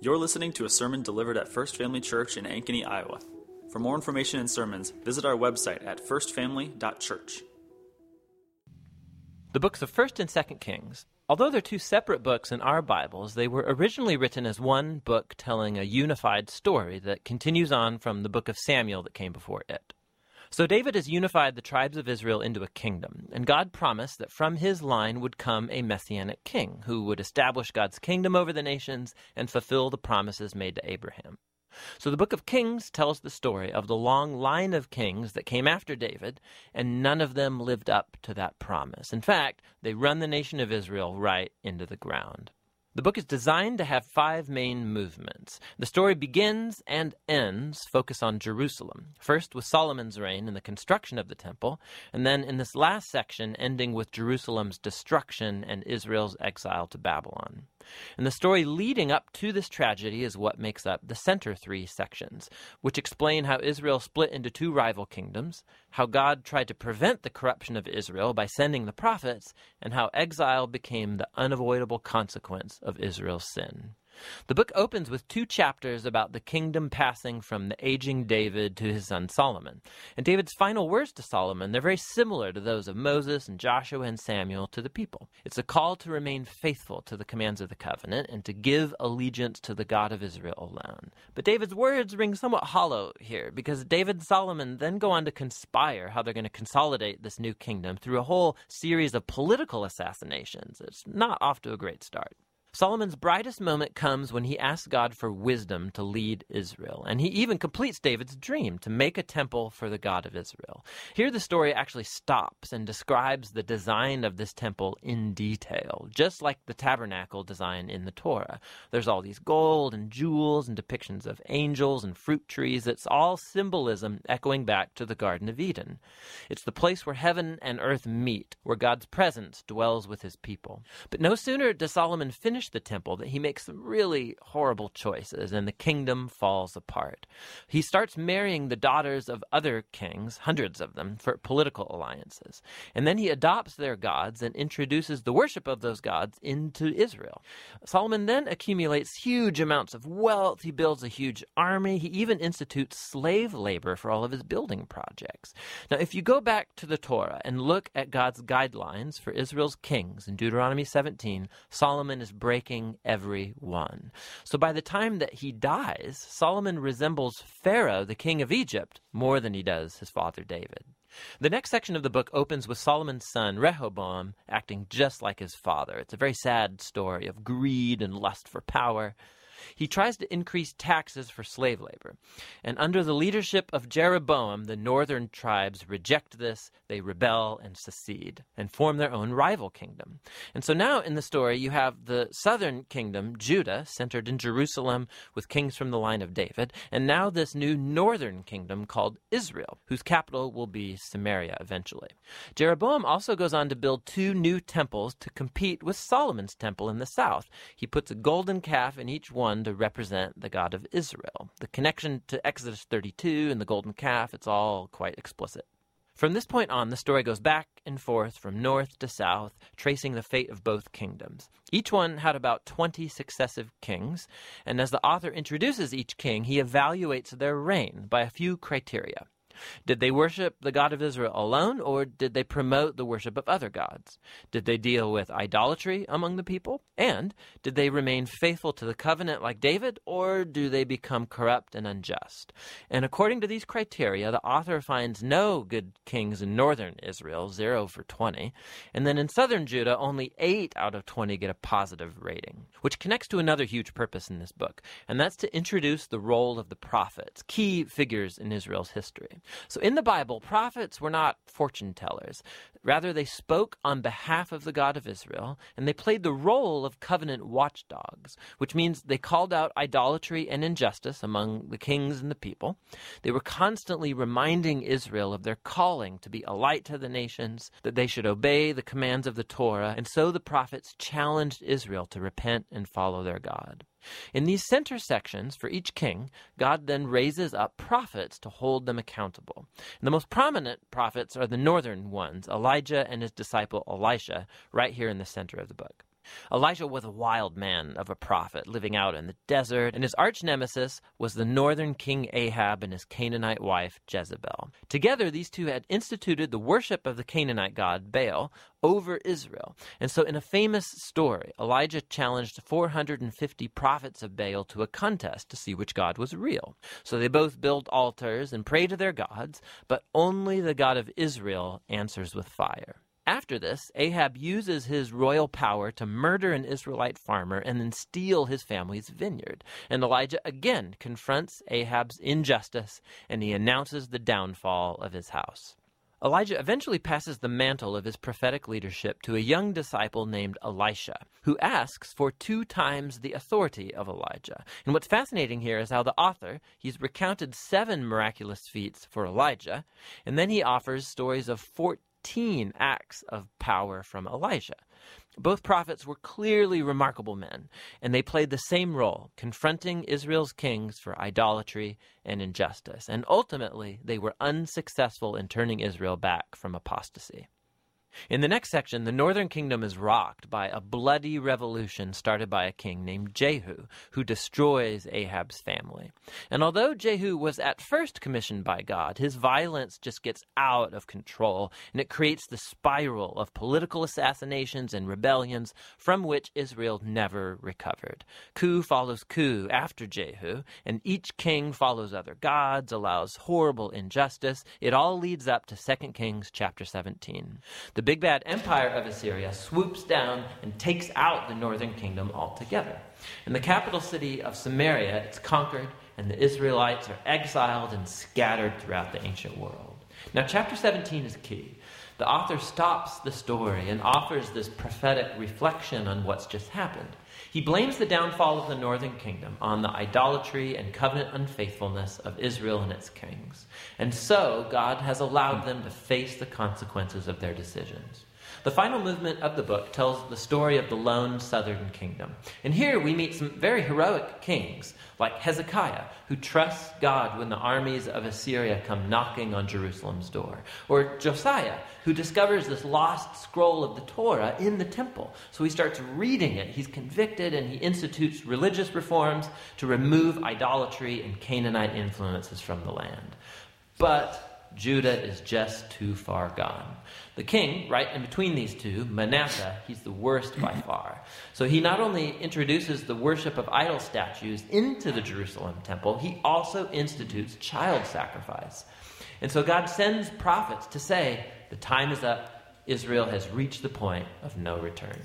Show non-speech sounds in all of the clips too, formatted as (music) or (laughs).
You're listening to a sermon delivered at First Family Church in Ankeny, Iowa. For more information and sermons, visit our website at firstfamily.church. The books of 1st and 2nd Kings, although they're two separate books in our Bibles, they were originally written as one book telling a unified story that continues on from the book of Samuel that came before it. So David has unified the tribes of Israel into a kingdom, and God promised that from his line would come a messianic king who would establish God's kingdom over the nations and fulfill the promises made to Abraham. So the book of Kings tells the story of the long line of kings that came after David, and none of them lived up to that promise. In fact, they run the nation of Israel right into the ground. The book is designed to have five main movements. The story begins and ends focus on Jerusalem, first with Solomon's reign and the construction of the temple, and then in this last section ending with Jerusalem's destruction and Israel's exile to Babylon. And the story leading up to this tragedy is what makes up the center three sections, which explain how Israel split into two rival kingdoms, how God tried to prevent the corruption of Israel by sending the prophets, and how exile became the unavoidable consequence of Israel's sin. The book opens with two chapters about the kingdom passing from the aging David to his son Solomon. And David's final words to Solomon, they're very similar to those of Moses and Joshua and Samuel to the people. It's a call to remain faithful to the commands of the covenant and to give allegiance to the God of Israel alone. But David's words ring somewhat hollow here because David and Solomon then go on to conspire how they're going to consolidate this new kingdom through a whole series of political assassinations. It's not off to a great start. Solomon's brightest moment comes when he asks God for wisdom to lead Israel, and he even completes David's dream to make a temple for the God of Israel. Here, the story actually stops and describes the design of this temple in detail, just like the tabernacle design in the Torah. There's all these gold and jewels and depictions of angels and fruit trees. It's all symbolism echoing back to the Garden of Eden. It's the place where heaven and earth meet, where God's presence dwells with his people. But no sooner does Solomon finish the temple that he makes some really horrible choices and the kingdom falls apart. He starts marrying the daughters of other kings, hundreds of them, for political alliances. And then he adopts their gods and introduces the worship of those gods into Israel. Solomon then accumulates huge amounts of wealth. He builds a huge army. He even institutes slave labor for all of his building projects. Now, if you go back to the Torah and look at God's guidelines for Israel's kings in Deuteronomy 17, Solomon is breaking every one. So by the time that he dies, Solomon resembles Pharaoh, the king of Egypt, more than he does his father David. The next section of the book opens with Solomon's son, Rehoboam, acting just like his father. It's a very sad story of greed and lust for power. He tries to increase taxes for slave labor. And under the leadership of Jeroboam, the northern tribes reject this, they rebel and secede, and form their own rival kingdom. And so now in the story, you have the southern kingdom, Judah, centered in Jerusalem with kings from the line of David, and now this new northern kingdom called Israel, whose capital will be Samaria eventually. Jeroboam also goes on to build two new temples to compete with Solomon's temple in the south. He puts a golden calf in each one one to represent the God of Israel. The connection to Exodus 32 and the golden calf, it's all quite explicit. From this point on, the story goes back and forth from north to south, tracing the fate of both kingdoms. Each one had about 20 successive kings, and as the author introduces each king, he evaluates their reign by a few criteria. Did they worship the God of Israel alone, or did they promote the worship of other gods? Did they deal with idolatry among the people? And did they remain faithful to the covenant like David, or do they become corrupt and unjust? And according to these criteria, the author finds no good kings in northern Israel, 0 for 20, and then in southern Judah, only 8 out of 20 get a positive rating, which connects to another huge purpose in this book, and that's to introduce the role of the prophets, key figures in Israel's history. So in the Bible, prophets were not fortune tellers. Rather, they spoke on behalf of the God of Israel, and they played the role of covenant watchdogs, which means they called out idolatry and injustice among the kings and the people. They were constantly reminding Israel of their calling to be a light to the nations, that they should obey the commands of the Torah, and so the prophets challenged Israel to repent and follow their God. In these center sections for each king, God then raises up prophets to hold them accountable. And the most prominent prophets are the northern ones, Elijah and his disciple Elisha, right here in the center of the book. Elijah was a wild man of a prophet living out in the desert, and his arch nemesis was the northern king Ahab and his Canaanite wife Jezebel. Together, these two had instituted the worship of the Canaanite god Baal over Israel. And so, in a famous story, Elijah challenged 450 prophets of Baal to a contest to see which god was real. So they both build altars and pray to their gods, but only the God of Israel answers with fire. After this, Ahab uses his royal power to murder an Israelite farmer and then steal his family's vineyard. And Elijah again confronts Ahab's injustice and he announces the downfall of his house. Elijah eventually passes the mantle of his prophetic leadership to a young disciple named Elisha, who asks for two times the authority of Elijah. And what's fascinating here is how the author, he's recounted seven miraculous feats for Elijah, and then he offers stories of 14 15 acts of power from Elisha. Both prophets were clearly remarkable men, and they played the same role, confronting Israel's kings for idolatry and injustice. And ultimately, they were unsuccessful in turning Israel back from apostasy. In the next section, the northern kingdom is rocked by a bloody revolution started by a king named Jehu, who destroys Ahab's family. And although Jehu was at first commissioned by God, his violence just gets out of control, and it creates the spiral of political assassinations and rebellions from which Israel never recovered. Coup follows coup after Jehu, and each king follows other gods, allows horrible injustice. It all leads up to 2 Kings chapter 17 the big bad empire of Assyria swoops down and takes out the northern kingdom altogether. In the capital city of Samaria, it's conquered, and the Israelites are exiled and scattered throughout the ancient world. Now, chapter 17 is key. The author stops the story and offers this prophetic reflection on what's just happened. He blames the downfall of the northern kingdom on the idolatry and covenant unfaithfulness of Israel and its kings. And so God has allowed them to face the consequences of their decisions. The final movement of the book tells the story of the lone southern kingdom. And here we meet some very heroic kings, like Hezekiah, who trusts God when the armies of Assyria come knocking on Jerusalem's door, or Josiah, who discovers this lost scroll of the Torah in the temple. So he starts reading it. He's convicted and he institutes religious reforms to remove idolatry and Canaanite influences from the land. But Judah is just too far gone. The king, right in between these two, Manasseh, he's the worst by mm-hmm. far. So he not only introduces the worship of idol statues into the Jerusalem temple, he also institutes child sacrifice. And so God sends prophets to say, the time is up. Israel has reached the point of no return.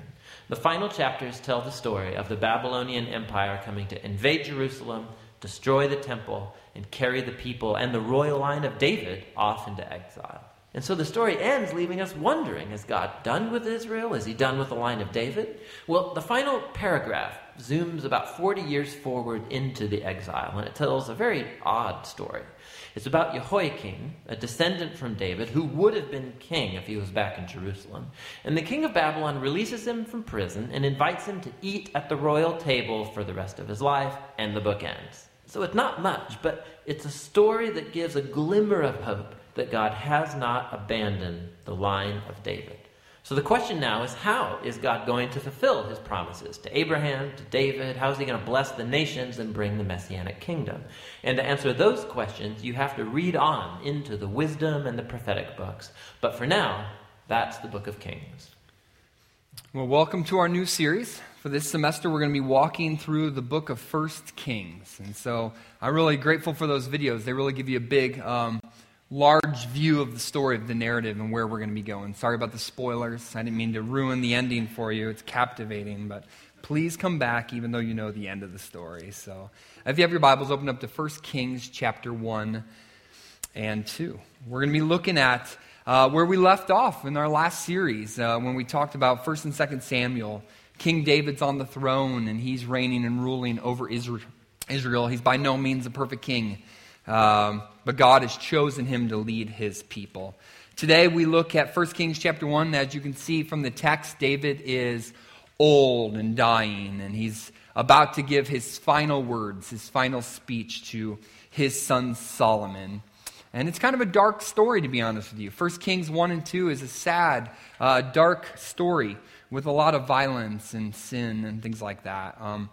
The final chapters tell the story of the Babylonian Empire coming to invade Jerusalem, destroy the temple, and carry the people and the royal line of David off into exile. And so the story ends leaving us wondering is God done with Israel? Is he done with the line of David? Well, the final paragraph zooms about 40 years forward into the exile, and it tells a very odd story. It's about Jehoiachin, a descendant from David, who would have been king if he was back in Jerusalem. And the king of Babylon releases him from prison and invites him to eat at the royal table for the rest of his life, and the book ends. So it's not much, but it's a story that gives a glimmer of hope that God has not abandoned the line of David. So the question now is how is God going to fulfill his promises to Abraham, to David? How is he going to bless the nations and bring the messianic kingdom? And to answer those questions, you have to read on into the wisdom and the prophetic books. But for now, that's the book of Kings. Well, welcome to our new series. For this semester, we're going to be walking through the book of First Kings. And so I'm really grateful for those videos. They really give you a big, um, large view of the story of the narrative and where we're going to be going. Sorry about the spoilers. I didn't mean to ruin the ending for you. It's captivating, but please come back even though you know the end of the story. So if you have your Bibles, open up to First Kings chapter 1 and 2. We're going to be looking at uh, where we left off in our last series uh, when we talked about 1st and 2nd Samuel King David's on the throne and he's reigning and ruling over Israel. He's by no means a perfect king, um, but God has chosen him to lead his people. Today we look at 1 Kings chapter 1. As you can see from the text, David is old and dying, and he's about to give his final words, his final speech to his son Solomon. And it's kind of a dark story, to be honest with you. 1 Kings 1 and 2 is a sad, uh, dark story with a lot of violence and sin and things like that. Um,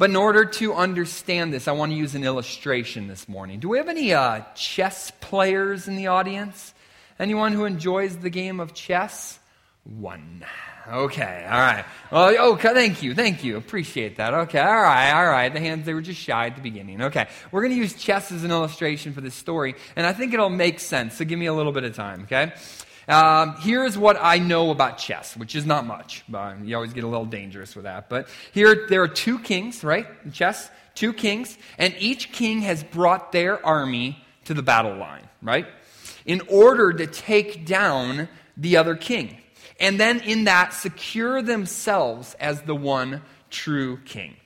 but in order to understand this, I want to use an illustration this morning. Do we have any uh, chess players in the audience? Anyone who enjoys the game of chess? One. Okay, all right. Well, oh, thank you, thank you. Appreciate that. Okay, all right, all right. The hands, they were just shy at the beginning. Okay, we're going to use chess as an illustration for this story, and I think it'll make sense, so give me a little bit of time, okay? Um, here's what I know about chess, which is not much. But you always get a little dangerous with that. But here, there are two kings, right? In chess, two kings, and each king has brought their army to the battle line, right? In order to take down the other king. And then in that, secure themselves as the one true king.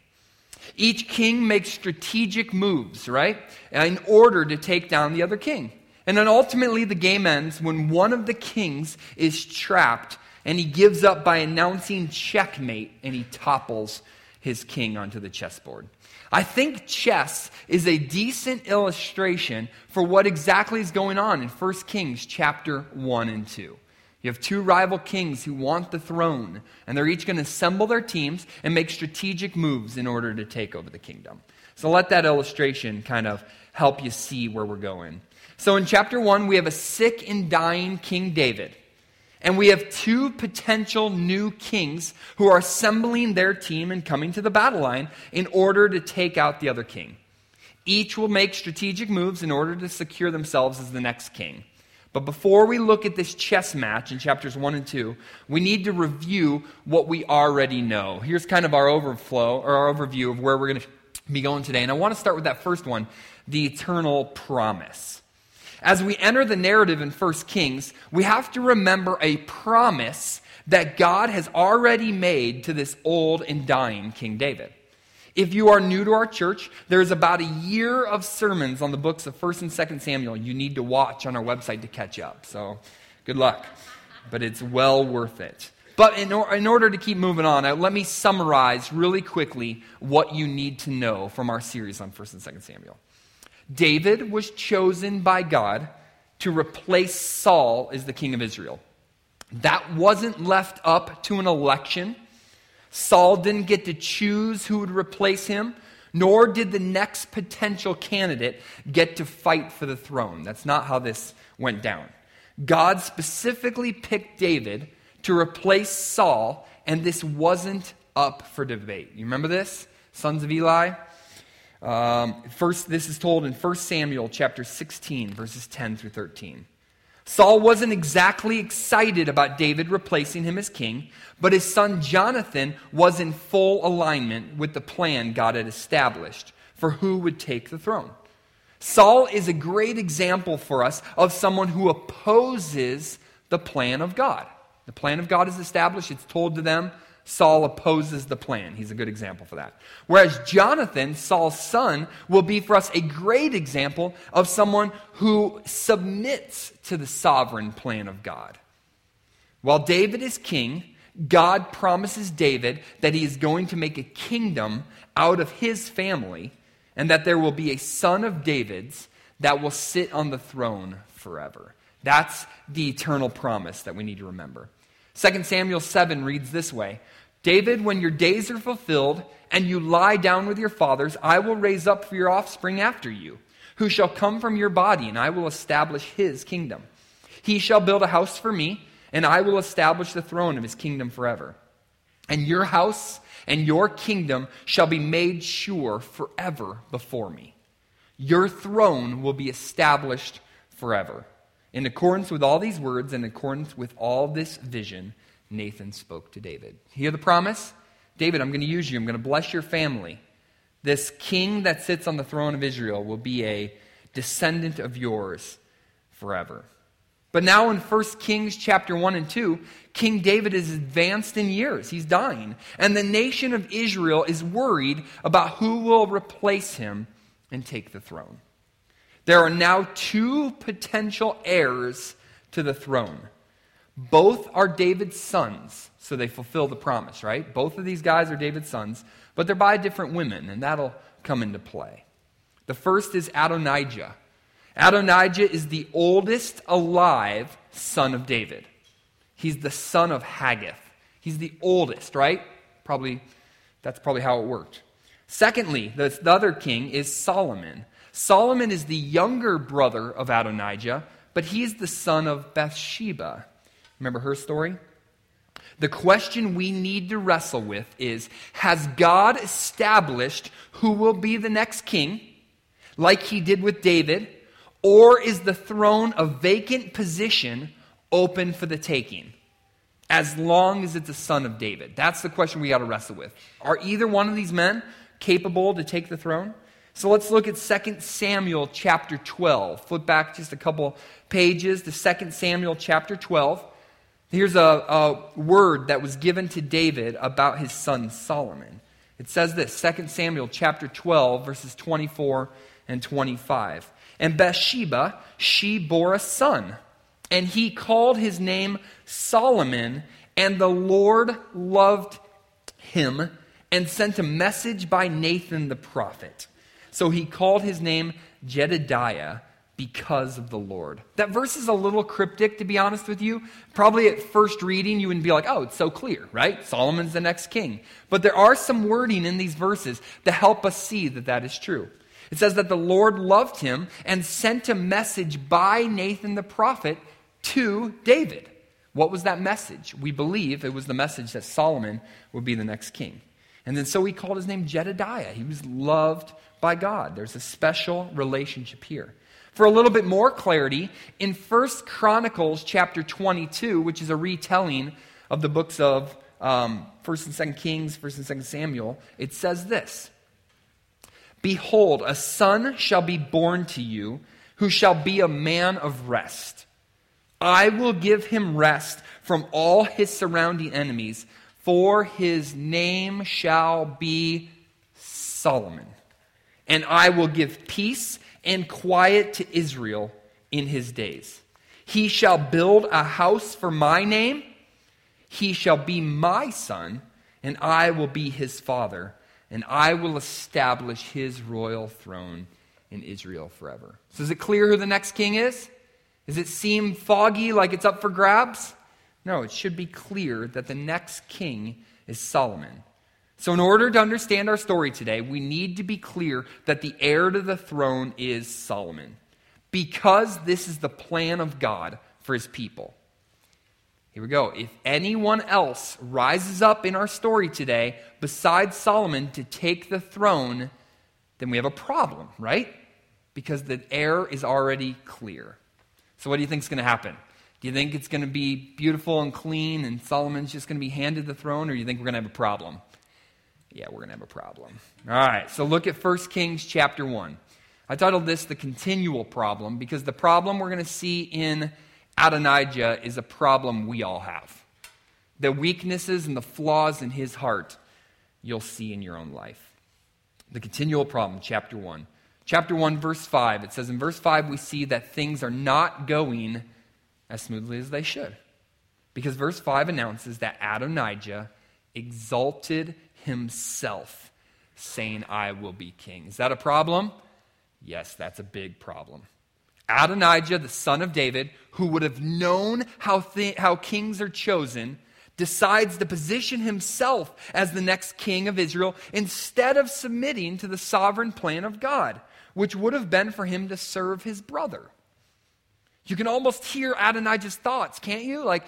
Each king makes strategic moves, right? In order to take down the other king. And then ultimately, the game ends when one of the kings is trapped and he gives up by announcing checkmate and he topples his king onto the chessboard. I think chess is a decent illustration for what exactly is going on in 1 Kings chapter 1 and 2. You have two rival kings who want the throne, and they're each going to assemble their teams and make strategic moves in order to take over the kingdom. So let that illustration kind of help you see where we're going. So in chapter 1, we have a sick and dying King David. And we have two potential new kings who are assembling their team and coming to the battle line in order to take out the other king. Each will make strategic moves in order to secure themselves as the next king. But before we look at this chess match in chapters 1 and 2, we need to review what we already know. Here's kind of our overflow or our overview of where we're going to be going today. And I want to start with that first one, the eternal promise. As we enter the narrative in 1 Kings, we have to remember a promise that God has already made to this old and dying King David. If you are new to our church, there's about a year of sermons on the books of 1st and 2nd Samuel you need to watch on our website to catch up. So, good luck. But it's well worth it. But in, or, in order to keep moving on, uh, let me summarize really quickly what you need to know from our series on 1st and 2nd Samuel. David was chosen by God to replace Saul as the king of Israel. That wasn't left up to an election. Saul didn't get to choose who would replace him, nor did the next potential candidate get to fight for the throne. That's not how this went down. God specifically picked David to replace Saul, and this wasn't up for debate. You remember this? Sons of Eli? Um, first, this is told in 1 Samuel chapter 16, verses 10 through 13. Saul wasn't exactly excited about David replacing him as king, but his son Jonathan was in full alignment with the plan God had established for who would take the throne. Saul is a great example for us of someone who opposes the plan of God. The plan of God is established, it's told to them, Saul opposes the plan. He's a good example for that. Whereas Jonathan, Saul's son, will be for us a great example of someone who submits to the sovereign plan of God. While David is king, God promises David that he is going to make a kingdom out of his family and that there will be a son of David's that will sit on the throne forever. That's the eternal promise that we need to remember. 2 Samuel 7 reads this way David, when your days are fulfilled and you lie down with your fathers, I will raise up for your offspring after you, who shall come from your body, and I will establish his kingdom. He shall build a house for me, and I will establish the throne of his kingdom forever. And your house and your kingdom shall be made sure forever before me. Your throne will be established forever. In accordance with all these words, in accordance with all this vision, Nathan spoke to David. Hear the promise? David, I'm going to use you. I'm going to bless your family. This king that sits on the throne of Israel will be a descendant of yours forever. But now in 1 Kings chapter 1 and 2, King David is advanced in years. He's dying. And the nation of Israel is worried about who will replace him and take the throne. There are now two potential heirs to the throne. Both are David's sons, so they fulfill the promise, right? Both of these guys are David's sons, but they're by different women, and that'll come into play. The first is Adonijah. Adonijah is the oldest alive son of David. He's the son of Haggith. He's the oldest, right? Probably, that's probably how it worked. Secondly, the, the other king is Solomon. Solomon is the younger brother of Adonijah, but he's the son of Bathsheba. Remember her story? The question we need to wrestle with is Has God established who will be the next king, like he did with David, or is the throne a vacant position open for the taking? As long as it's a son of David. That's the question we got to wrestle with. Are either one of these men capable to take the throne? So let's look at 2 Samuel chapter 12. Flip back just a couple pages to 2 Samuel chapter 12. Here's a, a word that was given to David about his son Solomon. It says this 2 Samuel chapter 12, verses 24 and 25. And Bathsheba, she bore a son, and he called his name Solomon, and the Lord loved him and sent a message by Nathan the prophet. So he called his name Jedidiah because of the Lord. That verse is a little cryptic, to be honest with you. Probably at first reading, you wouldn't be like, oh, it's so clear, right? Solomon's the next king. But there are some wording in these verses to help us see that that is true. It says that the Lord loved him and sent a message by Nathan the prophet to David. What was that message? We believe it was the message that Solomon would be the next king. And then so he called his name Jedidiah. He was loved by God. There's a special relationship here. For a little bit more clarity, in 1 Chronicles chapter 22, which is a retelling of the books of um, 1st and 2nd Kings, 1st and 2nd Samuel, it says this Behold, a son shall be born to you, who shall be a man of rest. I will give him rest from all his surrounding enemies, for his name shall be Solomon. And I will give peace and quiet to Israel in his days. He shall build a house for my name. He shall be my son, and I will be his father, and I will establish his royal throne in Israel forever. So, is it clear who the next king is? Does it seem foggy like it's up for grabs? No, it should be clear that the next king is Solomon. So, in order to understand our story today, we need to be clear that the heir to the throne is Solomon, because this is the plan of God for his people. Here we go. If anyone else rises up in our story today besides Solomon to take the throne, then we have a problem, right? Because the heir is already clear. So, what do you think is going to happen? Do you think it's going to be beautiful and clean and Solomon's just going to be handed the throne, or do you think we're going to have a problem? yeah, we're going to have a problem. All right, so look at 1 Kings chapter 1. I titled this The Continual Problem because the problem we're going to see in Adonijah is a problem we all have. The weaknesses and the flaws in his heart you'll see in your own life. The continual problem, chapter 1. Chapter 1, verse 5. It says in verse 5, we see that things are not going as smoothly as they should. Because verse 5 announces that Adonijah exalted himself, saying, I will be king. Is that a problem? Yes, that's a big problem. Adonijah, the son of David, who would have known how, th- how kings are chosen, decides to position himself as the next king of Israel instead of submitting to the sovereign plan of God, which would have been for him to serve his brother. You can almost hear Adonijah's thoughts, can't you? Like,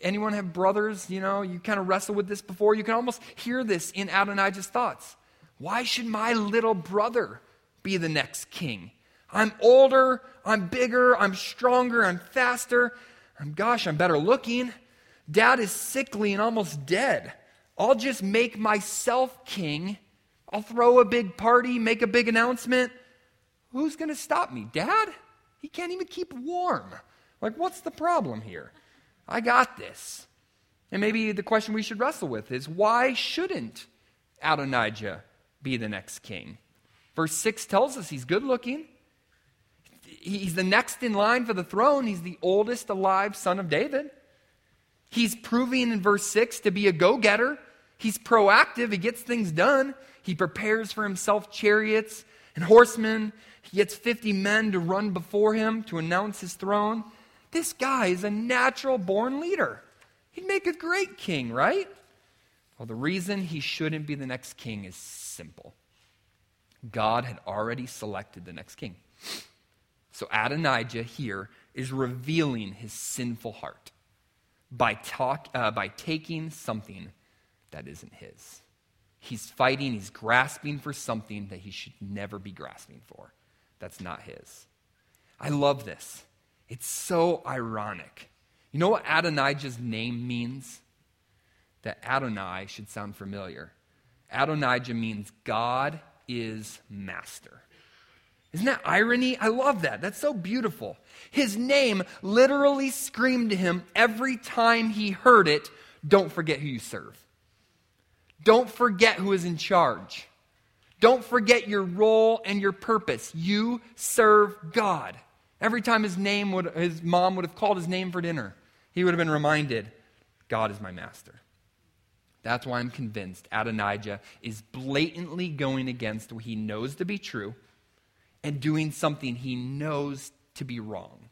anyone have brothers? You know, you kind of wrestle with this before. You can almost hear this in Adonijah's thoughts. Why should my little brother be the next king? I'm older, I'm bigger, I'm stronger, I'm faster. I'm, gosh, I'm better looking. Dad is sickly and almost dead. I'll just make myself king. I'll throw a big party, make a big announcement. Who's going to stop me? Dad? He can't even keep warm. Like, what's the problem here? I got this. And maybe the question we should wrestle with is why shouldn't Adonijah be the next king? Verse 6 tells us he's good looking. He's the next in line for the throne. He's the oldest alive son of David. He's proving in verse 6 to be a go getter. He's proactive. He gets things done. He prepares for himself chariots and horsemen. He gets 50 men to run before him to announce his throne. This guy is a natural born leader. He'd make a great king, right? Well, the reason he shouldn't be the next king is simple God had already selected the next king. So Adonijah here is revealing his sinful heart by, talk, uh, by taking something that isn't his. He's fighting, he's grasping for something that he should never be grasping for. That's not his. I love this. It's so ironic. You know what Adonijah's name means? That Adonai should sound familiar. Adonijah means God is master. Isn't that irony? I love that. That's so beautiful. His name literally screamed to him every time he heard it don't forget who you serve. Don't forget who is in charge. Don't forget your role and your purpose. You serve God. Every time his name would, his mom would have called his name for dinner, he would have been reminded, God is my master. That's why I'm convinced Adonijah is blatantly going against what he knows to be true and doing something he knows to be wrong.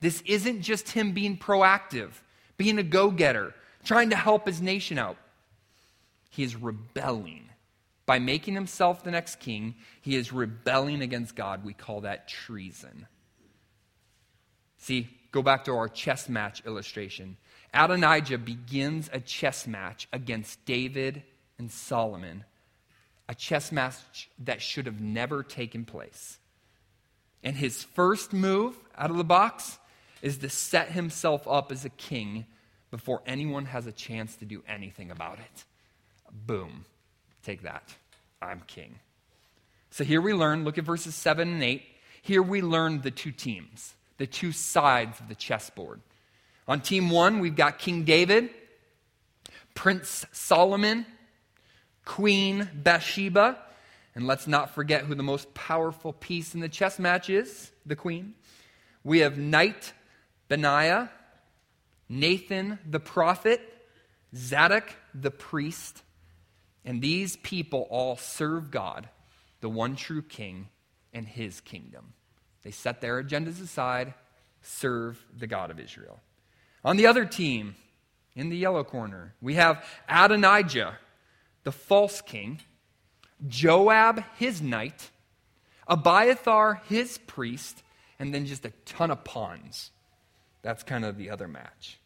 This isn't just him being proactive, being a go getter, trying to help his nation out. He is rebelling. By making himself the next king, he is rebelling against God. We call that treason. See, go back to our chess match illustration. Adonijah begins a chess match against David and Solomon, a chess match that should have never taken place. And his first move out of the box is to set himself up as a king before anyone has a chance to do anything about it. Boom. Take that. I'm king. So here we learn, look at verses 7 and 8. Here we learn the two teams, the two sides of the chessboard. On team one, we've got King David, Prince Solomon, Queen Bathsheba, and let's not forget who the most powerful piece in the chess match is the queen. We have Knight Benaiah, Nathan the prophet, Zadok the priest, and these people all serve God, the one true king, and his kingdom. They set their agendas aside, serve the God of Israel. On the other team, in the yellow corner, we have Adonijah, the false king, Joab, his knight, Abiathar, his priest, and then just a ton of pawns. That's kind of the other match.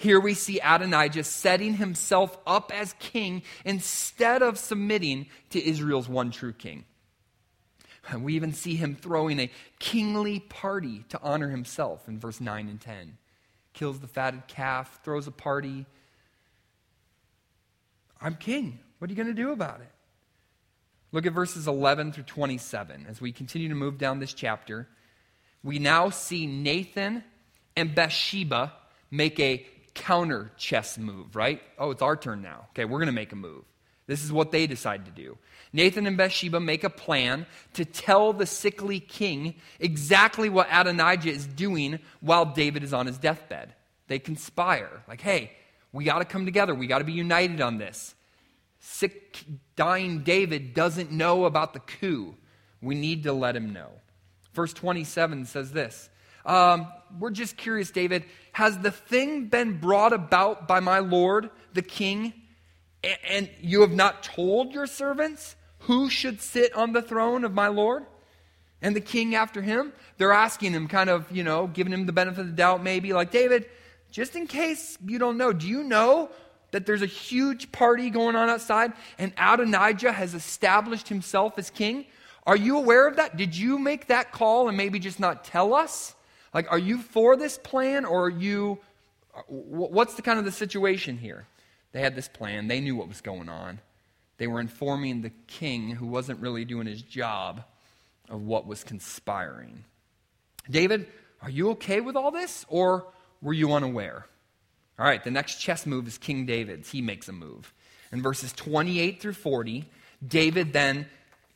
Here we see Adonijah setting himself up as king instead of submitting to Israel's one true king. And we even see him throwing a kingly party to honor himself in verse 9 and 10. Kills the fatted calf, throws a party. I'm king. What are you going to do about it? Look at verses 11 through 27 as we continue to move down this chapter. We now see Nathan and Bathsheba make a counter chess move, right? Oh, it's our turn now. Okay, we're going to make a move. This is what they decide to do. Nathan and Bathsheba make a plan to tell the sickly king exactly what Adonijah is doing while David is on his deathbed. They conspire, like, hey, we got to come together. We got to be united on this. Sick, dying David doesn't know about the coup. We need to let him know. Verse 27 says this um, We're just curious, David. Has the thing been brought about by my Lord, the king, and you have not told your servants who should sit on the throne of my Lord? And the king after him? They're asking him, kind of, you know, giving him the benefit of the doubt, maybe, like, David, just in case you don't know, do you know that there's a huge party going on outside and Adonijah has established himself as king? Are you aware of that? Did you make that call and maybe just not tell us? Like, are you for this plan or are you, what's the kind of the situation here? They had this plan, they knew what was going on. They were informing the king, who wasn't really doing his job, of what was conspiring. David, are you okay with all this or were you unaware? All right, the next chess move is King David's. He makes a move. In verses 28 through 40, David then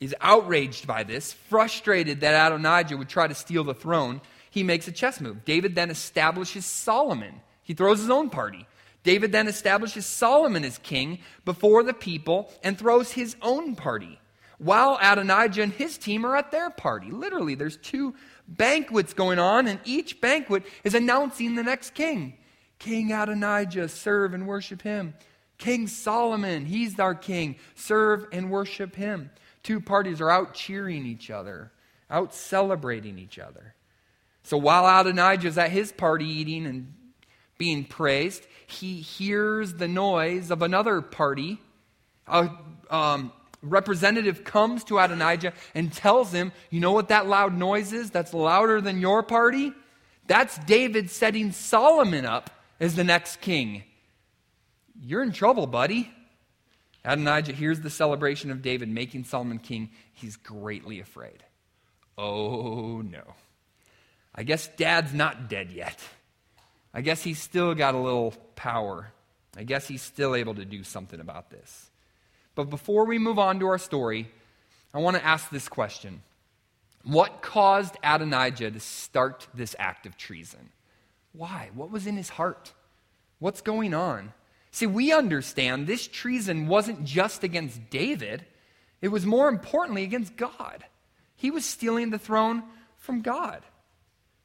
is outraged by this, frustrated that Adonijah would try to steal the throne he makes a chess move. David then establishes Solomon. He throws his own party. David then establishes Solomon as king before the people and throws his own party, while Adonijah and his team are at their party. Literally, there's two banquets going on, and each banquet is announcing the next king. King Adonijah, serve and worship him. King Solomon, he's our king. Serve and worship him. Two parties are out cheering each other, out celebrating each other. So while Adonijah's at his party eating and being praised, he hears the noise of another party. A um, representative comes to Adonijah and tells him, You know what that loud noise is? That's louder than your party? That's David setting Solomon up as the next king. You're in trouble, buddy. Adonijah hears the celebration of David making Solomon king. He's greatly afraid. Oh, no. I guess dad's not dead yet. I guess he's still got a little power. I guess he's still able to do something about this. But before we move on to our story, I want to ask this question What caused Adonijah to start this act of treason? Why? What was in his heart? What's going on? See, we understand this treason wasn't just against David, it was more importantly against God. He was stealing the throne from God,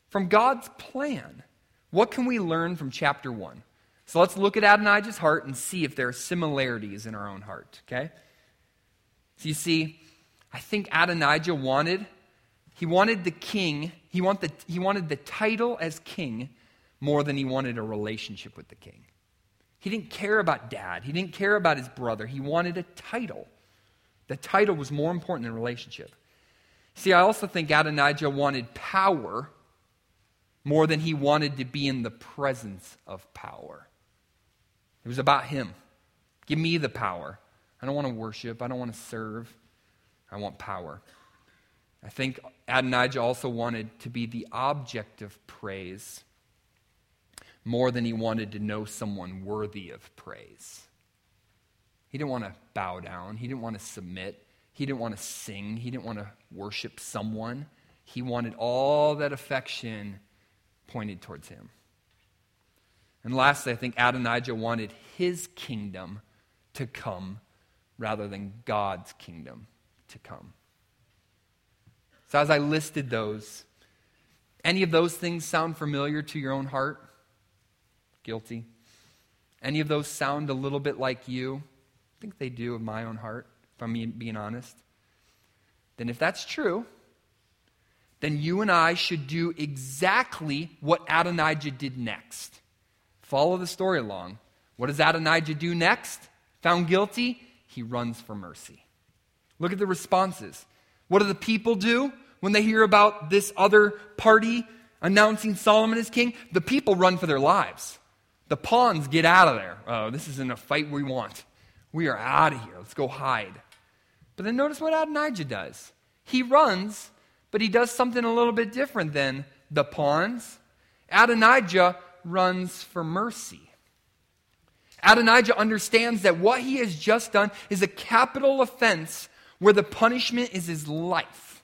from God's plan. What can we learn from chapter 1? So let's look at Adonijah's heart and see if there are similarities in our own heart, okay? So you see, I think Adonijah wanted he wanted the king, he the, he wanted the title as king more than he wanted a relationship with the king. He didn't care about dad. He didn't care about his brother. He wanted a title. The title was more important than relationship. See, I also think Adonijah wanted power more than he wanted to be in the presence of power. It was about him. Give me the power. I don't want to worship. I don't want to serve. I want power. I think Adonijah also wanted to be the object of praise more than he wanted to know someone worthy of praise. He didn't want to bow down, he didn't want to submit, he didn't want to sing, he didn't want to worship someone. He wanted all that affection pointed towards him. And lastly, I think Adonijah wanted his kingdom to come rather than God's kingdom to come. So, as I listed those, any of those things sound familiar to your own heart? Guilty. Any of those sound a little bit like you? I think they do of my own heart, if I'm being honest. Then, if that's true, then you and I should do exactly what Adonijah did next. Follow the story along. What does Adonijah do next? Found guilty, he runs for mercy. Look at the responses. What do the people do when they hear about this other party announcing Solomon as king? The people run for their lives. The pawns get out of there. Oh, this isn't a fight we want. We are out of here. Let's go hide. But then notice what Adonijah does. He runs, but he does something a little bit different than the pawns. Adonijah runs for mercy. Adonijah understands that what he has just done is a capital offense where the punishment is his life.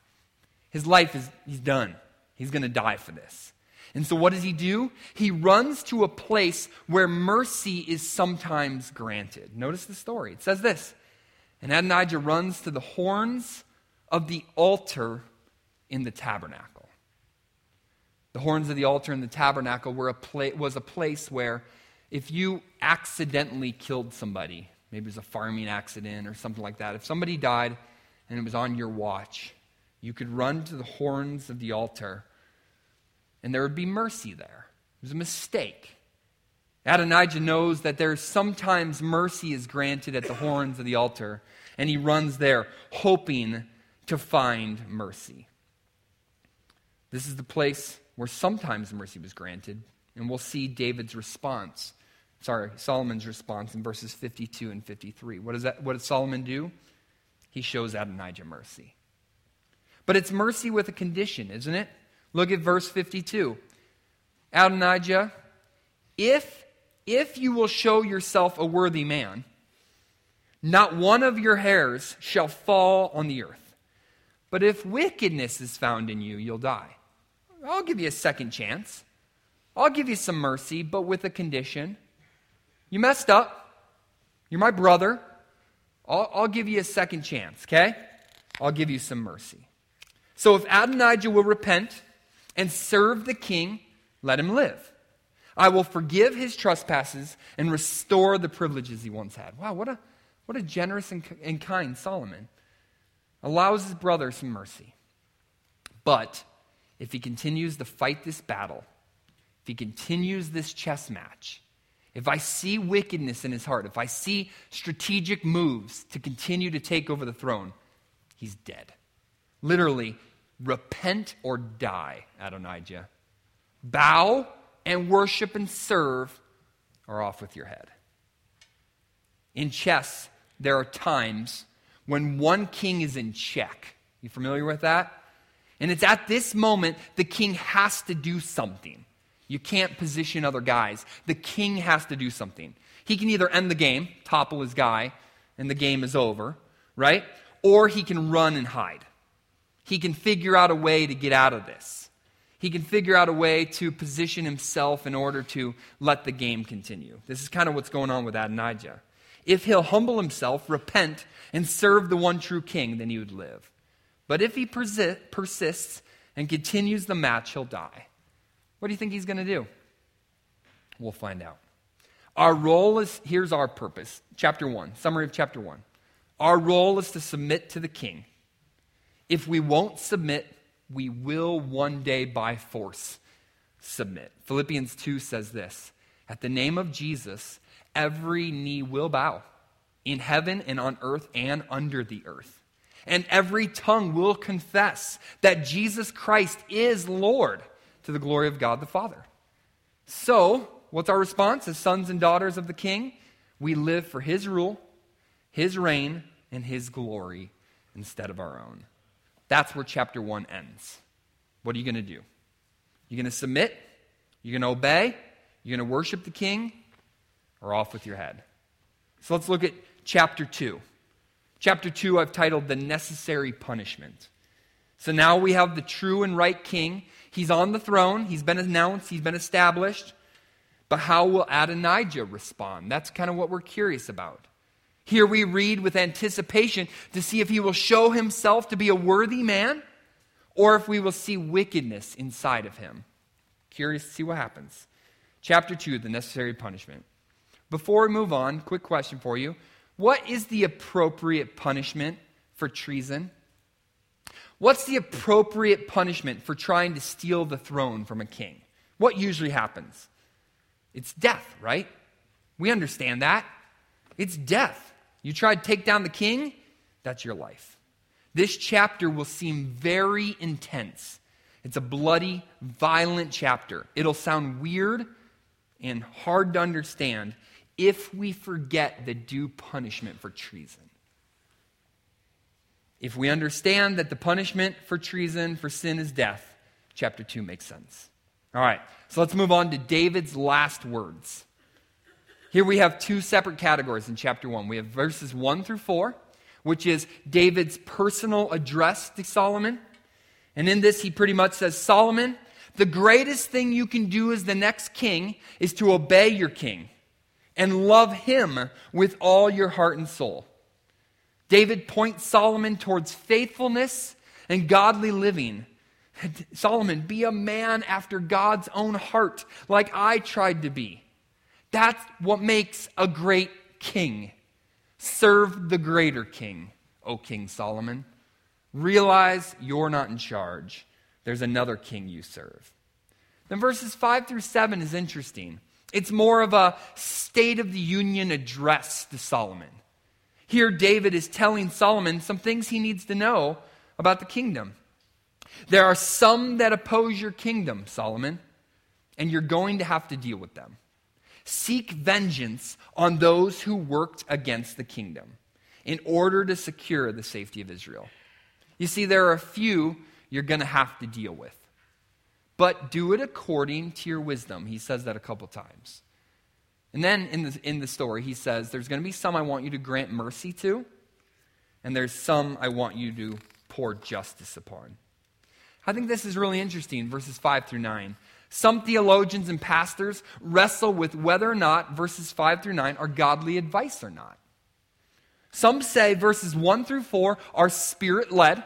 His life is he's done. He's going to die for this. And so, what does he do? He runs to a place where mercy is sometimes granted. Notice the story. It says this And Adonijah runs to the horns of the altar in the tabernacle. The horns of the altar in the tabernacle were a pla- was a place where if you accidentally killed somebody, maybe it was a farming accident or something like that, if somebody died and it was on your watch, you could run to the horns of the altar and there would be mercy there. It was a mistake. Adonijah knows that there's sometimes mercy is granted at the horns of the altar, and he runs there hoping to find mercy. This is the place where sometimes mercy was granted, and we'll see David's response. Sorry, Solomon's response in verses 52 and 53. What, does that, what does Solomon do? He shows Adonijah mercy. But it's mercy with a condition, isn't it? Look at verse 52. Adonijah, if, if you will show yourself a worthy man, not one of your hairs shall fall on the earth. But if wickedness is found in you, you'll die. I'll give you a second chance. I'll give you some mercy, but with a condition. You messed up. You're my brother. I'll, I'll give you a second chance, okay? I'll give you some mercy. So if Adonijah will repent and serve the king, let him live. I will forgive his trespasses and restore the privileges he once had. Wow, what a, what a generous and, and kind Solomon. Allows his brother some mercy. But if he continues to fight this battle, if he continues this chess match, if I see wickedness in his heart, if I see strategic moves to continue to take over the throne, he's dead. Literally, repent or die, Adonijah. Bow and worship and serve, or off with your head. In chess, there are times when one king is in check. You familiar with that? And it's at this moment the king has to do something. You can't position other guys. The king has to do something. He can either end the game, topple his guy, and the game is over, right? Or he can run and hide. He can figure out a way to get out of this. He can figure out a way to position himself in order to let the game continue. This is kind of what's going on with Adonijah. If he'll humble himself, repent, and serve the one true king, then he would live. But if he persists and continues the match, he'll die. What do you think he's going to do? We'll find out. Our role is here's our purpose. Chapter 1, summary of chapter 1. Our role is to submit to the king. If we won't submit, we will one day by force submit. Philippians 2 says this At the name of Jesus, every knee will bow in heaven and on earth and under the earth. And every tongue will confess that Jesus Christ is Lord to the glory of God the Father. So, what's our response as sons and daughters of the King? We live for His rule, His reign, and His glory instead of our own. That's where chapter 1 ends. What are you going to do? You're going to submit? You're going to obey? You're going to worship the king? Or off with your head? So let's look at chapter 2. Chapter 2 I've titled The Necessary Punishment. So now we have the true and right king. He's on the throne, he's been announced, he's been established. But how will Adonijah respond? That's kind of what we're curious about. Here we read with anticipation to see if he will show himself to be a worthy man or if we will see wickedness inside of him. Curious to see what happens. Chapter 2, the necessary punishment. Before we move on, quick question for you. What is the appropriate punishment for treason? What's the appropriate punishment for trying to steal the throne from a king? What usually happens? It's death, right? We understand that. It's death. You try to take down the king, that's your life. This chapter will seem very intense. It's a bloody, violent chapter. It'll sound weird and hard to understand if we forget the due punishment for treason. If we understand that the punishment for treason, for sin, is death, chapter 2 makes sense. All right, so let's move on to David's last words. Here we have two separate categories in chapter 1. We have verses 1 through 4, which is David's personal address to Solomon. And in this, he pretty much says, Solomon, the greatest thing you can do as the next king is to obey your king and love him with all your heart and soul. David points Solomon towards faithfulness and godly living. (laughs) Solomon, be a man after God's own heart, like I tried to be. That's what makes a great king. Serve the greater king, O King Solomon. Realize you're not in charge. There's another king you serve. Then verses 5 through 7 is interesting. It's more of a State of the Union address to Solomon. Here, David is telling Solomon some things he needs to know about the kingdom. There are some that oppose your kingdom, Solomon, and you're going to have to deal with them. Seek vengeance on those who worked against the kingdom in order to secure the safety of Israel. You see, there are a few you're going to have to deal with. But do it according to your wisdom. He says that a couple times. And then in the, in the story, he says, There's going to be some I want you to grant mercy to, and there's some I want you to pour justice upon. I think this is really interesting, verses 5 through 9. Some theologians and pastors wrestle with whether or not verses 5 through 9 are godly advice or not. Some say verses 1 through 4 are spirit led,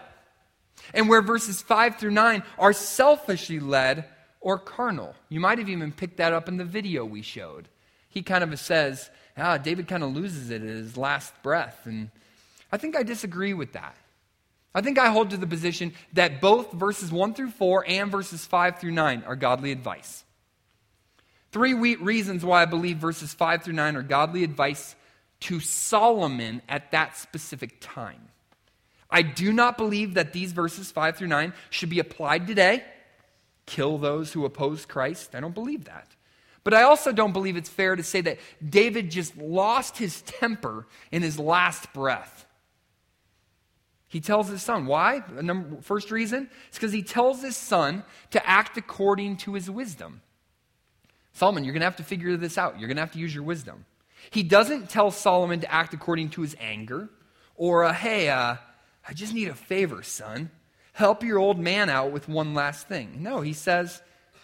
and where verses 5 through 9 are selfishly led, or carnal. You might have even picked that up in the video we showed. He kind of says, ah, David kind of loses it at his last breath. And I think I disagree with that. I think I hold to the position that both verses 1 through 4 and verses 5 through 9 are godly advice. Three reasons why I believe verses 5 through 9 are godly advice to Solomon at that specific time. I do not believe that these verses 5 through 9 should be applied today. Kill those who oppose Christ. I don't believe that. But I also don't believe it's fair to say that David just lost his temper in his last breath. He tells his son, why? First reason is because he tells his son to act according to his wisdom. Solomon, you're going to have to figure this out. You're going to have to use your wisdom. He doesn't tell Solomon to act according to his anger or, uh, hey, uh, I just need a favor, son. Help your old man out with one last thing. No, he says,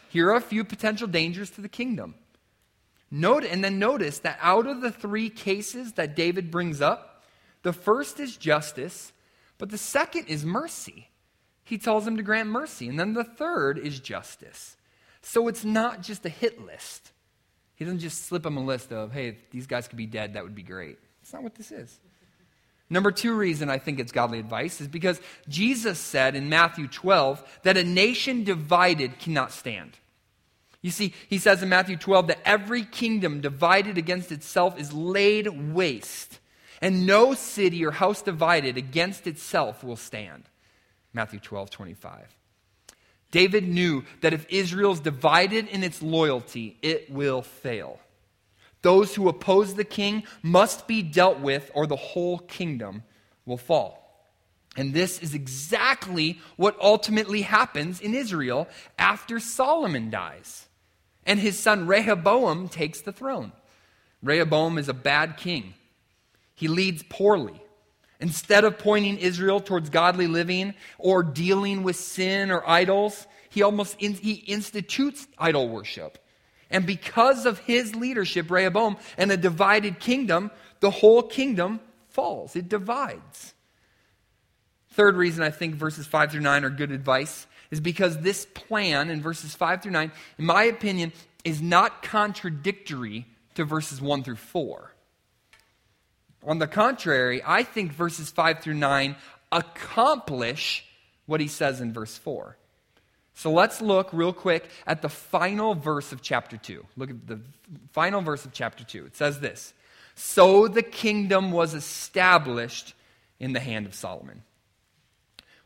here are a few potential dangers to the kingdom. Note, and then notice that out of the three cases that David brings up, the first is justice, but the second is mercy. He tells him to grant mercy. And then the third is justice. So it's not just a hit list. He doesn't just slip him a list of, hey, these guys could be dead, that would be great. That's not what this is. Number two reason I think it's godly advice is because Jesus said in Matthew 12 that a nation divided cannot stand. You see, he says in Matthew 12 that every kingdom divided against itself is laid waste, and no city or house divided against itself will stand. Matthew 12, 25. David knew that if Israel's divided in its loyalty, it will fail. Those who oppose the king must be dealt with, or the whole kingdom will fall. And this is exactly what ultimately happens in Israel after Solomon dies and his son Rehoboam takes the throne. Rehoboam is a bad king, he leads poorly. Instead of pointing Israel towards godly living or dealing with sin or idols, he almost in, he institutes idol worship. And because of his leadership, Rehoboam, and a divided kingdom, the whole kingdom falls. It divides. Third reason I think verses 5 through 9 are good advice is because this plan in verses 5 through 9, in my opinion, is not contradictory to verses 1 through 4. On the contrary, I think verses 5 through 9 accomplish what he says in verse 4. So let's look real quick at the final verse of chapter 2. Look at the final verse of chapter 2. It says this So the kingdom was established in the hand of Solomon.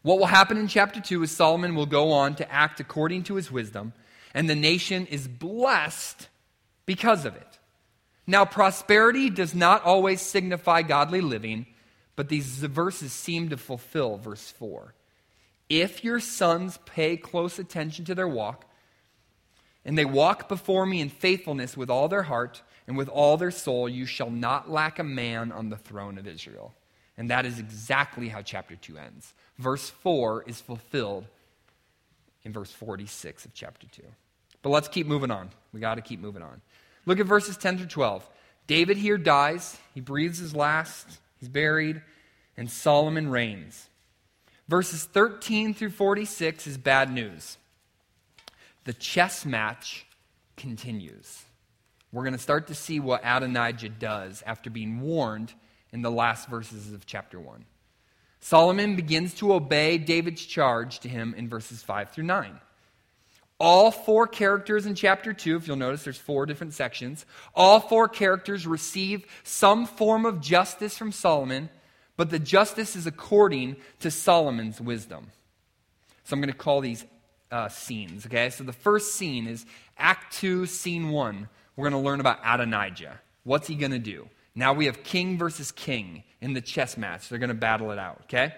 What will happen in chapter 2 is Solomon will go on to act according to his wisdom, and the nation is blessed because of it. Now, prosperity does not always signify godly living, but these verses seem to fulfill verse 4. If your sons pay close attention to their walk, and they walk before me in faithfulness with all their heart and with all their soul, you shall not lack a man on the throne of Israel. And that is exactly how chapter 2 ends verse 4 is fulfilled in verse 46 of chapter 2. But let's keep moving on. We got to keep moving on. Look at verses 10 through 12. David here dies, he breathes his last, he's buried, and Solomon reigns. Verses 13 through 46 is bad news. The chess match continues. We're going to start to see what Adonijah does after being warned in the last verses of chapter 1. Solomon begins to obey David's charge to him in verses 5 through 9. All four characters in chapter 2, if you'll notice, there's four different sections. All four characters receive some form of justice from Solomon, but the justice is according to Solomon's wisdom. So I'm going to call these uh, scenes, okay? So the first scene is Act 2, Scene 1. We're going to learn about Adonijah. What's he going to do? Now we have king versus king in the chess match. They're going to battle it out, okay?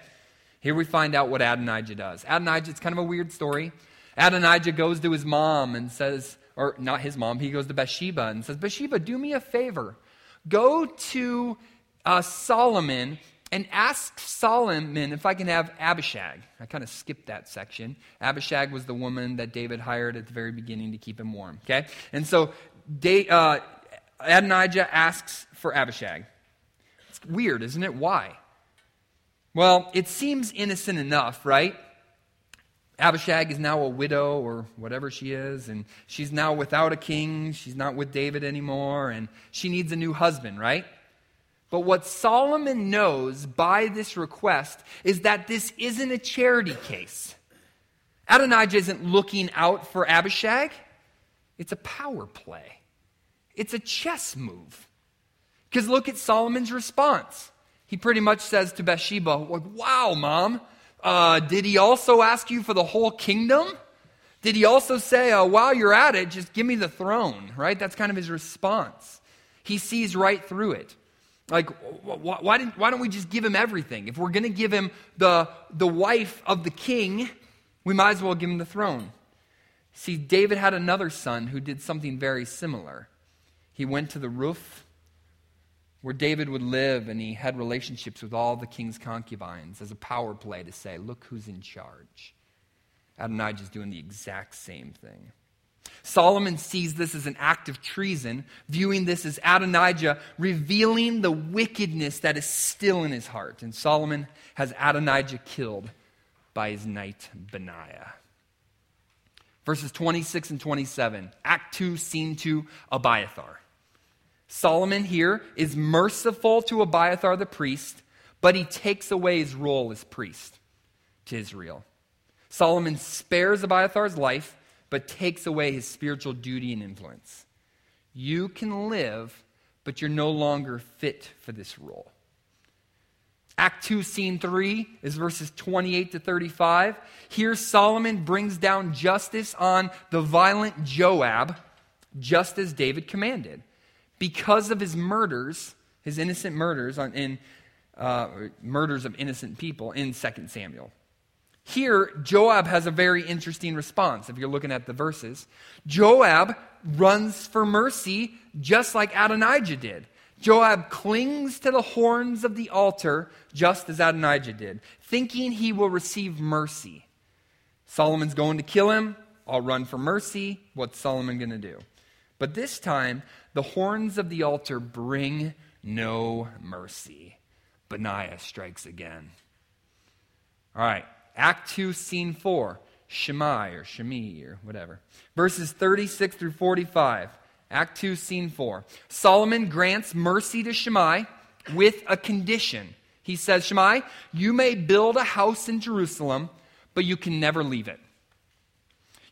Here we find out what Adonijah does. Adonijah, it's kind of a weird story. Adonijah goes to his mom and says, or not his mom, he goes to Bathsheba and says, Bathsheba, do me a favor. Go to uh, Solomon and ask Solomon if I can have Abishag. I kind of skipped that section. Abishag was the woman that David hired at the very beginning to keep him warm. Okay? And so uh, Adonijah asks for Abishag. It's weird, isn't it? Why? Well, it seems innocent enough, right? Abishag is now a widow or whatever she is, and she's now without a king. She's not with David anymore, and she needs a new husband, right? But what Solomon knows by this request is that this isn't a charity case. Adonijah isn't looking out for Abishag, it's a power play, it's a chess move. Because look at Solomon's response. He pretty much says to Bathsheba, Wow, mom, uh, did he also ask you for the whole kingdom? Did he also say, uh, while you're at it, just give me the throne, right? That's kind of his response. He sees right through it. Like, why, why, why don't we just give him everything? If we're going to give him the, the wife of the king, we might as well give him the throne. See, David had another son who did something very similar. He went to the roof where David would live and he had relationships with all the king's concubines as a power play to say, look who's in charge. Adonijah is doing the exact same thing. Solomon sees this as an act of treason, viewing this as Adonijah revealing the wickedness that is still in his heart. And Solomon has Adonijah killed by his knight Benaiah. Verses 26 and 27, Act 2, Scene 2, Abiathar. Solomon here is merciful to Abiathar the priest, but he takes away his role as priest to Israel. Solomon spares Abiathar's life, but takes away his spiritual duty and influence. You can live, but you're no longer fit for this role. Act 2, scene 3 is verses 28 to 35. Here, Solomon brings down justice on the violent Joab, just as David commanded because of his murders, his innocent murders on, in uh, murders of innocent people in 2 Samuel. Here, Joab has a very interesting response if you're looking at the verses. Joab runs for mercy just like Adonijah did. Joab clings to the horns of the altar just as Adonijah did, thinking he will receive mercy. Solomon's going to kill him. I'll run for mercy. What's Solomon going to do? But this time, the horns of the altar bring no mercy. Benaiah strikes again. All right, Act 2, Scene 4. Shimei or Shemi or whatever. Verses 36 through 45. Act 2, Scene 4. Solomon grants mercy to Shemai with a condition. He says, Shemai, you may build a house in Jerusalem, but you can never leave it.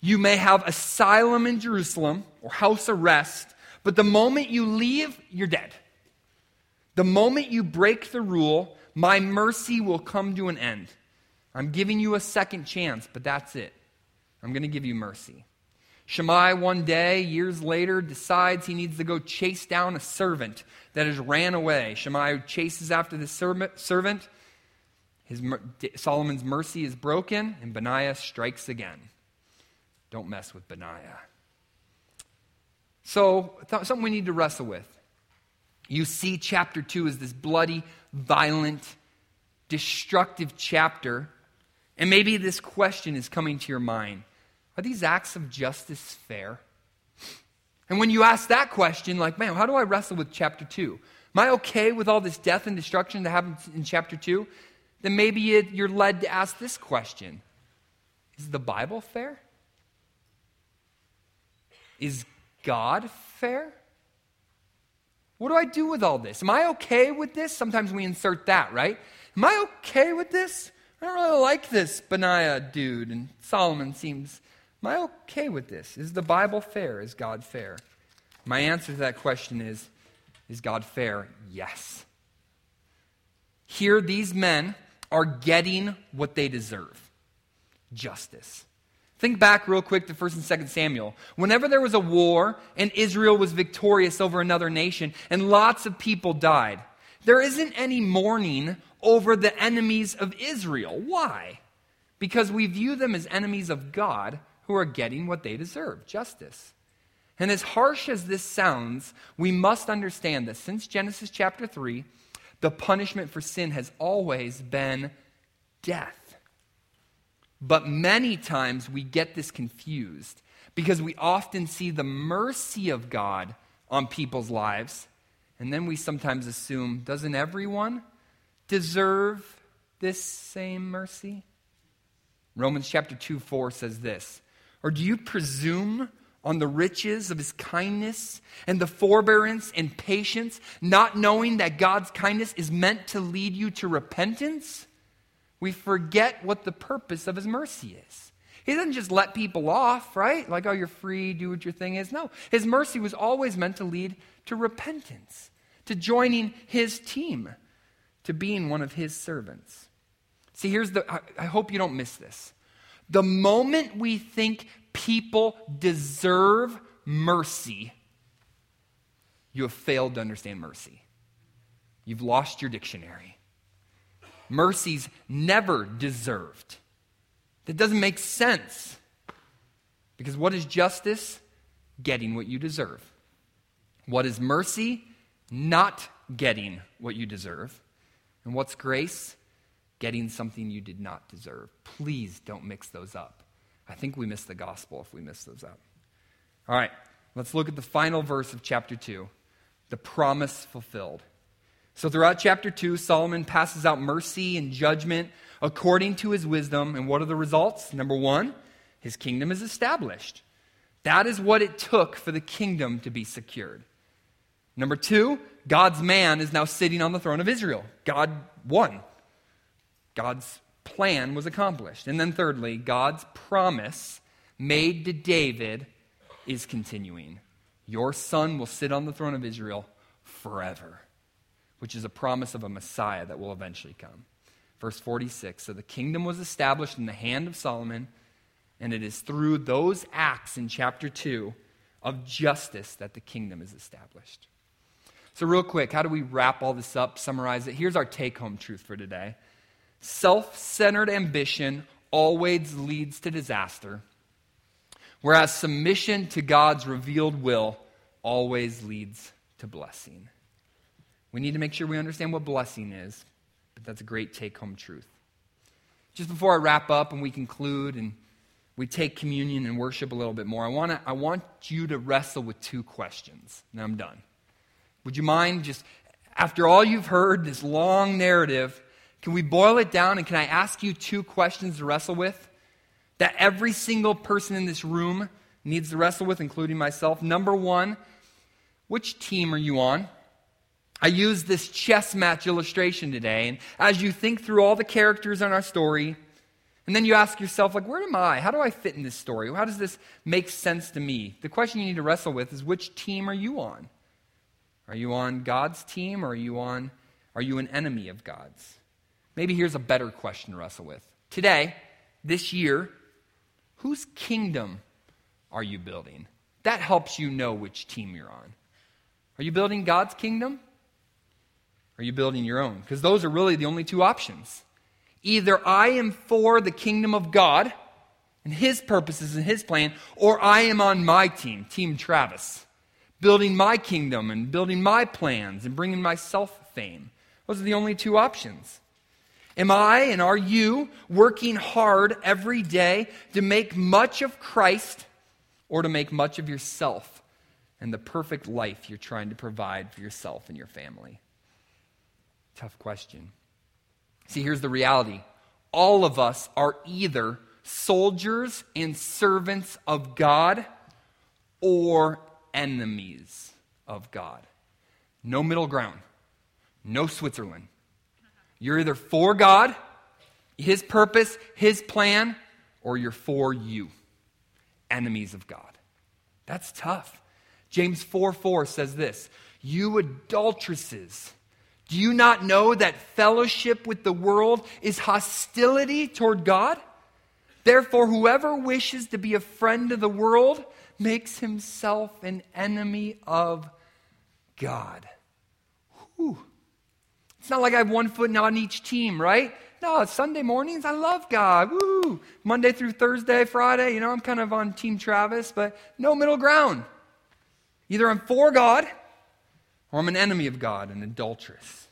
You may have asylum in Jerusalem or house arrest, but the moment you leave, you're dead. The moment you break the rule, my mercy will come to an end. I'm giving you a second chance, but that's it. I'm going to give you mercy. Shimei, one day, years later, decides he needs to go chase down a servant that has ran away. Shimei chases after the servant. His, Solomon's mercy is broken, and Benaiah strikes again. Don't mess with Benaiah. So, th- something we need to wrestle with. You see, chapter 2 is this bloody, violent, destructive chapter. And maybe this question is coming to your mind Are these acts of justice fair? And when you ask that question, like, man, how do I wrestle with chapter 2? Am I okay with all this death and destruction that happens in chapter 2? Then maybe you're led to ask this question Is the Bible fair? Is God fair? What do I do with all this? Am I okay with this? Sometimes we insert that, right? Am I okay with this? I don't really like this Benaiah dude. And Solomon seems, am I okay with this? Is the Bible fair? Is God fair? My answer to that question is, is God fair? Yes. Here, these men are getting what they deserve justice. Think back real quick to 1st and 2nd Samuel. Whenever there was a war and Israel was victorious over another nation and lots of people died, there isn't any mourning over the enemies of Israel. Why? Because we view them as enemies of God who are getting what they deserve justice. And as harsh as this sounds, we must understand that since Genesis chapter 3, the punishment for sin has always been death. But many times we get this confused because we often see the mercy of God on people's lives, and then we sometimes assume, doesn't everyone deserve this same mercy? Romans chapter 2 4 says this Or do you presume on the riches of his kindness and the forbearance and patience, not knowing that God's kindness is meant to lead you to repentance? We forget what the purpose of his mercy is. He doesn't just let people off, right? Like, oh, you're free, do what your thing is. No, his mercy was always meant to lead to repentance, to joining his team, to being one of his servants. See, here's the, I, I hope you don't miss this. The moment we think people deserve mercy, you have failed to understand mercy. You've lost your dictionary. Mercy's never deserved. That doesn't make sense. Because what is justice? Getting what you deserve. What is mercy? Not getting what you deserve. And what's grace? Getting something you did not deserve. Please don't mix those up. I think we miss the gospel if we miss those up. All right, let's look at the final verse of chapter 2 the promise fulfilled. So, throughout chapter 2, Solomon passes out mercy and judgment according to his wisdom. And what are the results? Number one, his kingdom is established. That is what it took for the kingdom to be secured. Number two, God's man is now sitting on the throne of Israel. God won. God's plan was accomplished. And then, thirdly, God's promise made to David is continuing. Your son will sit on the throne of Israel forever, which is a promise of a Messiah that will eventually come. Verse 46 So the kingdom was established in the hand of Solomon, and it is through those acts in chapter 2 of justice that the kingdom is established. So, real quick, how do we wrap all this up, summarize it? Here's our take home truth for today self centered ambition always leads to disaster, whereas submission to God's revealed will always leads to blessing. We need to make sure we understand what blessing is, but that's a great take home truth. Just before I wrap up and we conclude and we take communion and worship a little bit more, I, wanna, I want you to wrestle with two questions. Now I'm done. Would you mind just, after all you've heard, this long narrative, can we boil it down and can I ask you two questions to wrestle with that every single person in this room needs to wrestle with, including myself? Number one, which team are you on? I use this chess match illustration today, and as you think through all the characters in our story, and then you ask yourself, like, where am I? How do I fit in this story? How does this make sense to me? The question you need to wrestle with is which team are you on? Are you on God's team or are you on are you an enemy of God's? Maybe here's a better question to wrestle with. Today, this year, whose kingdom are you building? That helps you know which team you're on. Are you building God's kingdom? Are you building your own? Because those are really the only two options. Either I am for the kingdom of God and his purposes and his plan, or I am on my team, Team Travis, building my kingdom and building my plans and bringing myself fame. Those are the only two options. Am I and are you working hard every day to make much of Christ or to make much of yourself and the perfect life you're trying to provide for yourself and your family? Tough question. See, here's the reality all of us are either soldiers and servants of God or enemies of God. No middle ground, no Switzerland. You're either for God, His purpose, His plan, or you're for you, enemies of God. That's tough. James 4 4 says this You adulteresses, do you not know that fellowship with the world is hostility toward God? Therefore, whoever wishes to be a friend of the world makes himself an enemy of God. Whew. It's not like I have one foot on each team, right? No, Sunday mornings, I love God. Woo! Monday through Thursday, Friday, you know, I'm kind of on Team Travis, but no middle ground. Either I'm for God or I'm an enemy of God, an adulteress.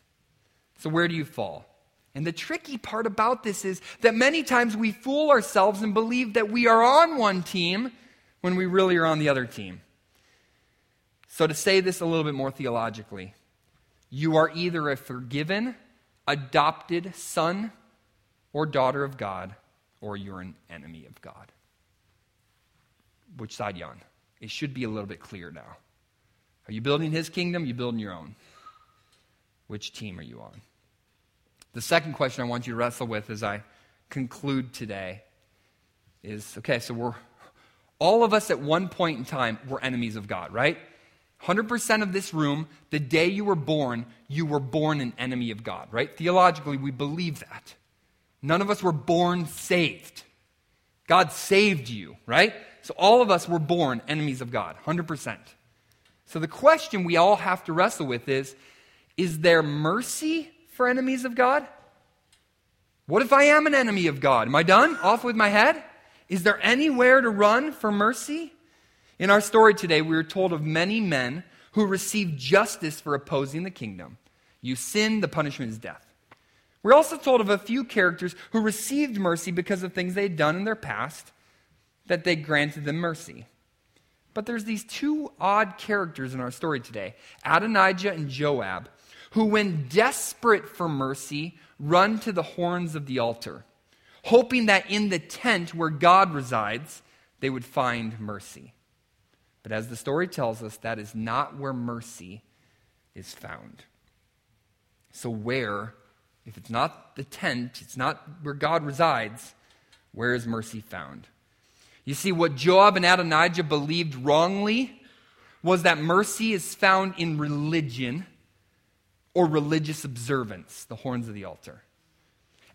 So where do you fall? And the tricky part about this is that many times we fool ourselves and believe that we are on one team when we really are on the other team. So, to say this a little bit more theologically, you are either a forgiven, adopted son or daughter of God, or you're an enemy of God. Which side you on? It should be a little bit clear now. Are you building his kingdom? Are you building your own? Which team are you on? The second question I want you to wrestle with as I conclude today is okay, so we're all of us at one point in time were enemies of God, right? 100% of this room, the day you were born, you were born an enemy of God, right? Theologically, we believe that. None of us were born saved. God saved you, right? So all of us were born enemies of God, 100%. So the question we all have to wrestle with is is there mercy for enemies of God? What if I am an enemy of God? Am I done? Off with my head? Is there anywhere to run for mercy? In our story today, we are told of many men who received justice for opposing the kingdom. You sin, the punishment is death. We're also told of a few characters who received mercy because of things they had done in their past, that they granted them mercy. But there's these two odd characters in our story today Adonijah and Joab, who, when desperate for mercy, run to the horns of the altar, hoping that in the tent where God resides, they would find mercy. But as the story tells us, that is not where mercy is found. So, where, if it's not the tent, it's not where God resides, where is mercy found? You see, what Joab and Adonijah believed wrongly was that mercy is found in religion or religious observance, the horns of the altar.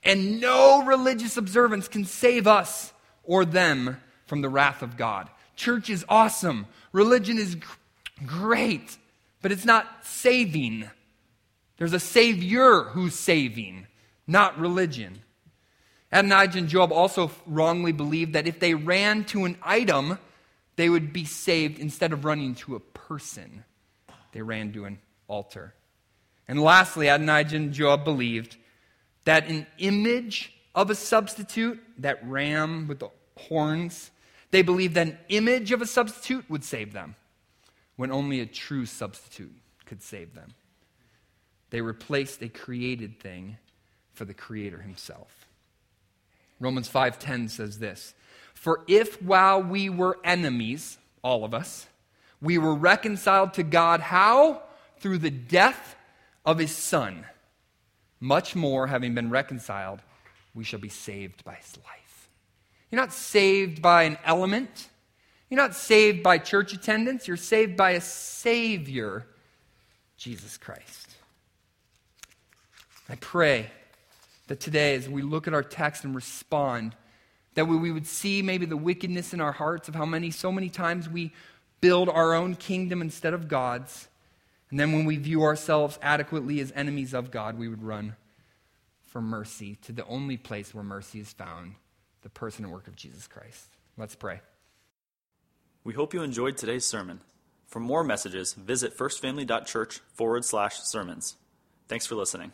And no religious observance can save us or them from the wrath of God. Church is awesome. Religion is great, but it's not saving. There's a Savior who's saving, not religion. Adonijah and Joab also wrongly believed that if they ran to an item, they would be saved instead of running to a person. They ran to an altar. And lastly, Adonijah and Joab believed that an image of a substitute, that ram with the horns, they believed that an image of a substitute would save them, when only a true substitute could save them. They replaced a created thing for the Creator Himself. Romans 5:10 says this, "For if while we were enemies, all of us, we were reconciled to God how? Through the death of his son, much more having been reconciled, we shall be saved by his life." You're not saved by an element. You're not saved by church attendance. You're saved by a Savior, Jesus Christ. I pray that today, as we look at our text and respond, that we, would see maybe the wickedness in our hearts of how many, so many times we build our own kingdom instead of God's. And then when we view ourselves adequately as enemies of God, we would run for mercy to the only place where mercy is found the person and work of Jesus Christ. Let's pray. We hope you enjoyed today's sermon. For more messages, visit firstfamily.church forward slash sermons. Thanks for listening.